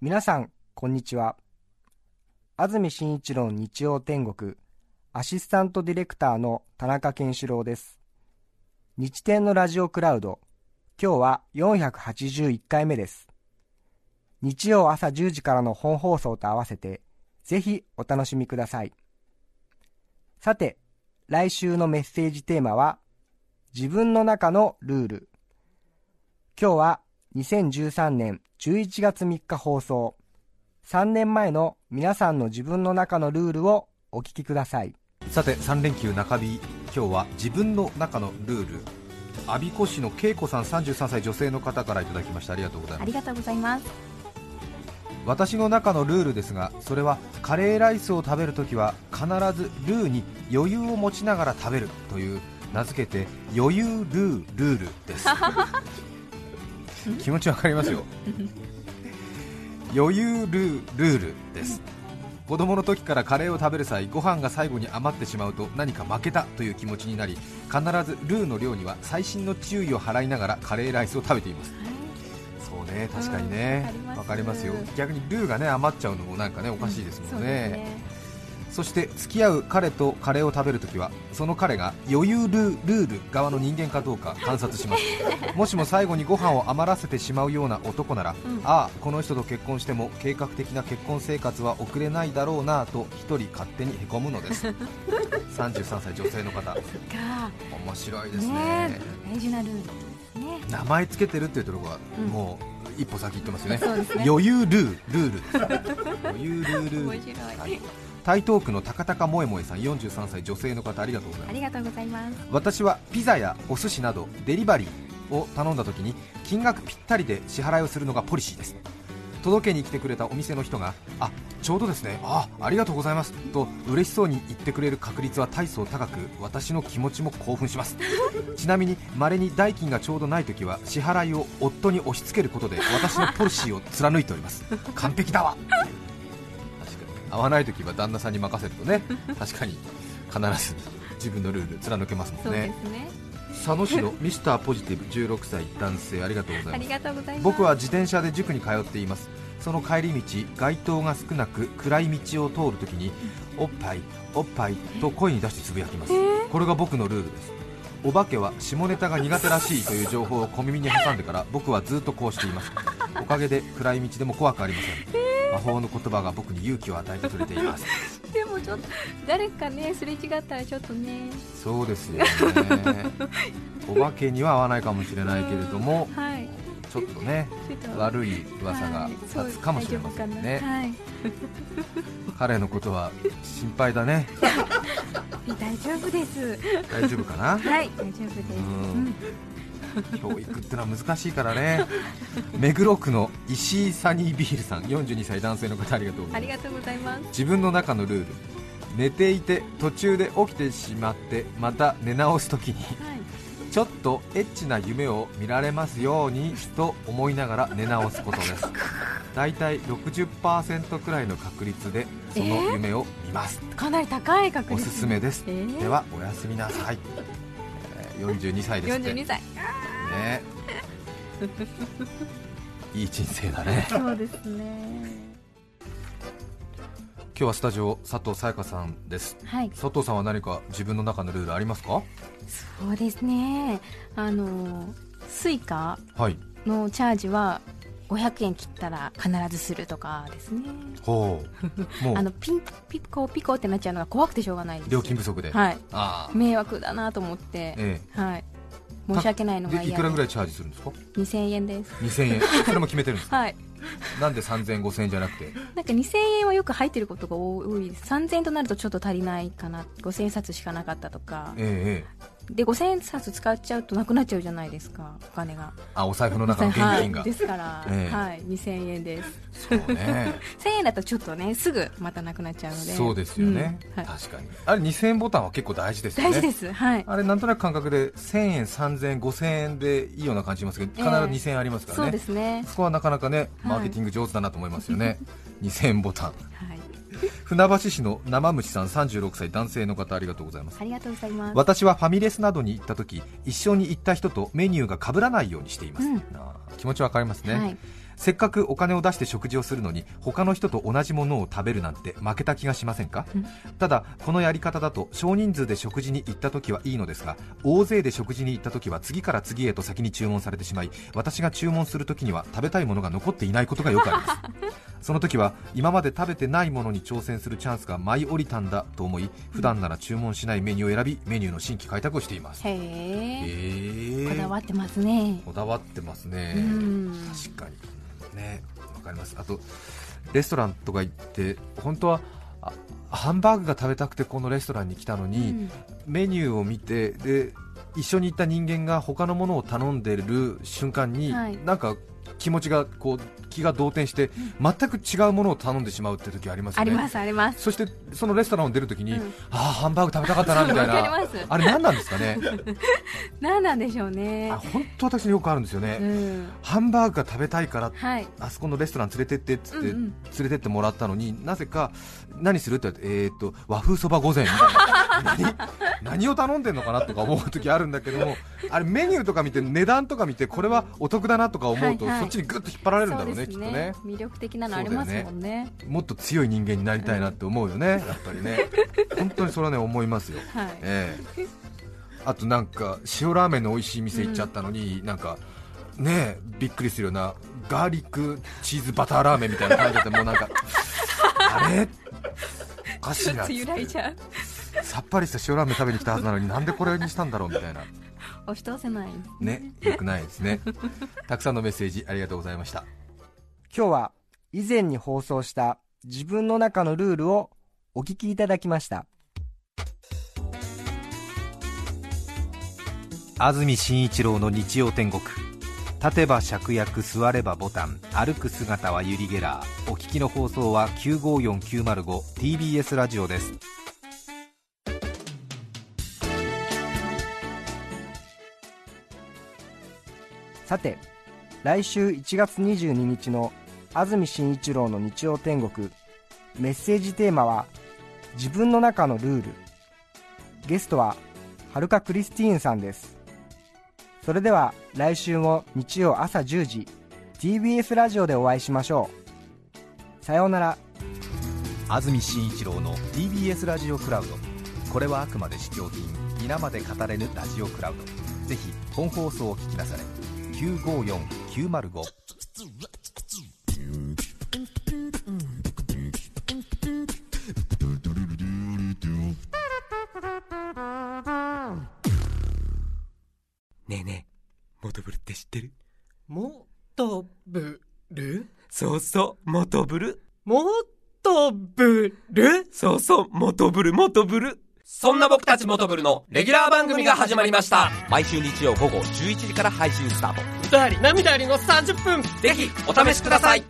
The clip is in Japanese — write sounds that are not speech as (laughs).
皆さんこんにちは。安住紳一郎日曜天国アシスタントディレクターの田中健志郎です。日天のラジオクラウド今日は481回目です。日曜朝10時からの本放送と合わせてぜひお楽しみください。さて来週のメッセージテーマは自分の中のルール。今日は2013年11月3日放送。3年前の皆さんの自分の中のルールをお聞きください。さて3連休中日。今日は自分の中のルール。我孫子市の恵子さん33歳女性の方からいただきました。ありがとうございます。ありがとうございます。私の中のルールですがそれはカレーライスを食べるときは必ずルーに余裕を持ちながら食べるという名付けて余裕ルールールです (laughs) 気持ちわかりますよ。余裕ルールです。子供の時からカレーを食べる際ご飯が最後に余ってしまうと何か負けたという気持ちになり必ずルーの量には細心の注意を払いながらカレーライスを食べています。そうね確かにね。うんわ、かります。よ。逆にルーがね余っちゃうのもなんかねおかしいですもんね,、そして付き合う彼とカレーを食べるときはその彼が余裕ルール側の人間かどうか観察します。(laughs) もしも最後にご飯を余らせてしまうような男なら、うん。ああこの人と結婚しても計画的な結婚生活は送れないだろうなと一人勝手にへこむのです。(laughs) 33歳女性の方。か面白いですね。ね大事なルールね。名前つけてるっていうところが、うん。もう一歩先行ってますよね。ね。余裕ルールール。余裕ルール。面白い。はい台東区の高高萌萌さん43歳女性の方ありがとうございます。ありがとうございます。私はピザやお寿司などデリバリーを頼んだ時に金額ぴったりで支払いをするのがポリシーです。届けに来てくれたお店の人があちょうどですね。あありがとうございます。と嬉しそうに言ってくれる確率は大層高く私の気持ちも興奮します。(laughs) ちなみに稀に代金がちょうどない時は支払いを夫に押し付けることで私のポリシーを貫いております。完璧だわ合わない時は旦那さんに任せるとね (laughs) 確かに必ず自分のルール貫けますもんね。佐野市の (laughs) ミスターポジティブ16歳男性ありがとうござありいます。がとうございます。僕は自転車で塾に通っています。その帰り道街灯が少なく暗い道を通るときにおっぱいおっぱいと声に出してつぶやきます。これが僕のルールです。お化けは下ネタが苦手らしいという情報を小耳に挟んでから僕はずっとこうしています。おかげで暗い道でも怖くありません (laughs) 魔法の言葉が僕に勇気を与えてくれています。(laughs) でもちょっと誰かねすれ違ったらちょっとね。そうですよね。(laughs) お化けには合わないかもしれないけれどもはい。ちょっとね悪い噂がはい立つかもしれませんね、大丈彼のことは心配だね。大丈夫です。大丈夫かな？はい大丈夫です。うん教育ってのは難しいからね。(laughs) 目黒区の石井サニービールさん。42歳男性の方ありがとうございます。自分の中のルール。寝ていて途中で起きてしまってまた寝直すときにはい。ちょっとエッチな夢を見られますようにと思いながら寝直すことです。大体60%くらいの確率でその夢を見ます、かなり高い確お率すすめです、えー？ではおやすみなさい、えー42歳ですって。42歳ね。(laughs) いい人生だね。そうですね。今日はスタジオ佐藤さやかさんです。はい。佐藤さんは何か自分の中のルールありますか？そうですね。あのスイカはい。のチャージは500円切ったら必ずするとかですね。ほう。(laughs) もう。あのピンピコピコってなっちゃうのが怖くてしょうがないんですよ。料金不足で、はい。ああ迷惑だなと思って、え。はい申し訳ないのえが嫌いでいくらぐらいチャージするんですか？2000円です。2000円。それも決めてるんですか？はい。なんで3000円5000円じゃなくて？なんか2000円はよく入ってることが多いです。3000円となるとちょっと足りないかな。5000円札しかなかったとか。ええええで5000円札使っちゃうとなくなっちゃうじゃないですかお金が。あお財布の中の現金が、はい、ですから、ええ。はい、2000円です。そうね。(laughs) 1000円だとちょっとねすぐまたなくなっちゃうので。そうですよね、うん。はい、確かに。あれ2000円ボタンは結構大事ですよね。大事です。はい。あれなんとなく感覚で1000円3000円5000円でいいような感じしますけど必ずええ2000円ありますからそうね、ですね。そこはなかなかねはい。マーケティング上手だなと思いますよね、(laughs) 2000円ボタン。はい船橋市の生虫さん36歳男性の方ありがとうございます。ありがとうございます。私はファミレスなどに行った時一緒に行った人とメニューが被らないようにしています、うん。気持ちわかりますね、はいせっかくお金を出して食事をするのに他の人と同じものを食べるなんて負けた気がしませんか？ただこのやり方だと少人数で食事に行った時はいいのですが大勢で食事に行った時は次から次へと先に注文されてしまい私が注文する時には食べたいものが残っていないことがよくあります。(laughs) その時は今まで食べてないものに挑戦するチャンスが舞い降りたんだと思い普段なら注文しないメニューを選びメニューの新規開拓をしています。へへええ。こだわってますね。こだわってますね。うん。確かにねわかります。あとレストランとか行って本当はあハンバーグが食べたくてこのレストランに来たのに、うん。メニューを見てで一緒に行った人間が他のものを頼んでる瞬間に、はい。なんか気持ちがこう気が動転して、全く違うものを頼んでしまうって時ありますよね。ありますあります。そしてそのレストランを出るときに、うん。ああハンバーグ食べたかったなみたいな。あれ何なんですかね？(laughs) 何なんでしょうね。あ本当私によくあるんですよね、うん。ハンバーグが食べたいからはい。あそこのレストラン連れてってっつって、うんうん。連れてってもらったのになぜか何するって言われて、えー、と和風そば御膳みたいな何 (laughs) 何を頼んでんのかなとか思う時あるんだけどもあれメニューとか見て値段とか見てこれはお得だなとか思うと、はいはい。そっちにグッと引っ張られるんだろうねそうですきっとね。魅力的なのありますもんね。もっと強い人間になりたいなって思うよね、やっぱりね。本当にそれはね思いますよ、(laughs) はい。ええ。あとなんか塩ラーメンの美味しい店行っちゃったのに、なんかねえびっくりするようなガーリックチーズバターラーメンみたいな感じだってもうなんか (laughs) あれ？おかしいなっつっ揺らいてちゃうさっぱりした塩ラーメン食べに来たはずなのになんでこれにしたんだろうみたいな。押し通せないね。よくないですね。(laughs) たくさんのメッセージありがとうございました。今日は以前に放送した自分の中のルールをお聞きいただきました。安住紳一郎の日曜天国。立てば芍薬座ればボタン歩く姿はユリ・ゲラー。お聞きの放送は 954905TBS ラジオですさて来週1月22日の安住紳一郎の日曜天国メッセージテーマは「自分の中のルール」ゲストははるかクリスティーンさんです。それでは来週も日曜朝10時 TBS ラジオでお会いしましょう。さようなら。安住紳一郎の TBS ラジオクラウド。これはあくまで試供品。皆まで語れぬラジオクラウド。ぜひ本放送を聞きなされ。954905ねえねえ、モトブルって知ってる？もとぶるそうそう、モトブル。もとぶるそうそう、モトブル、モトブル。そんな僕たちモトブルのレギュラー番組が始まりました。毎週日曜午後11時から配信スタート。歌あり涙ありの30分ぜひ、お試しください。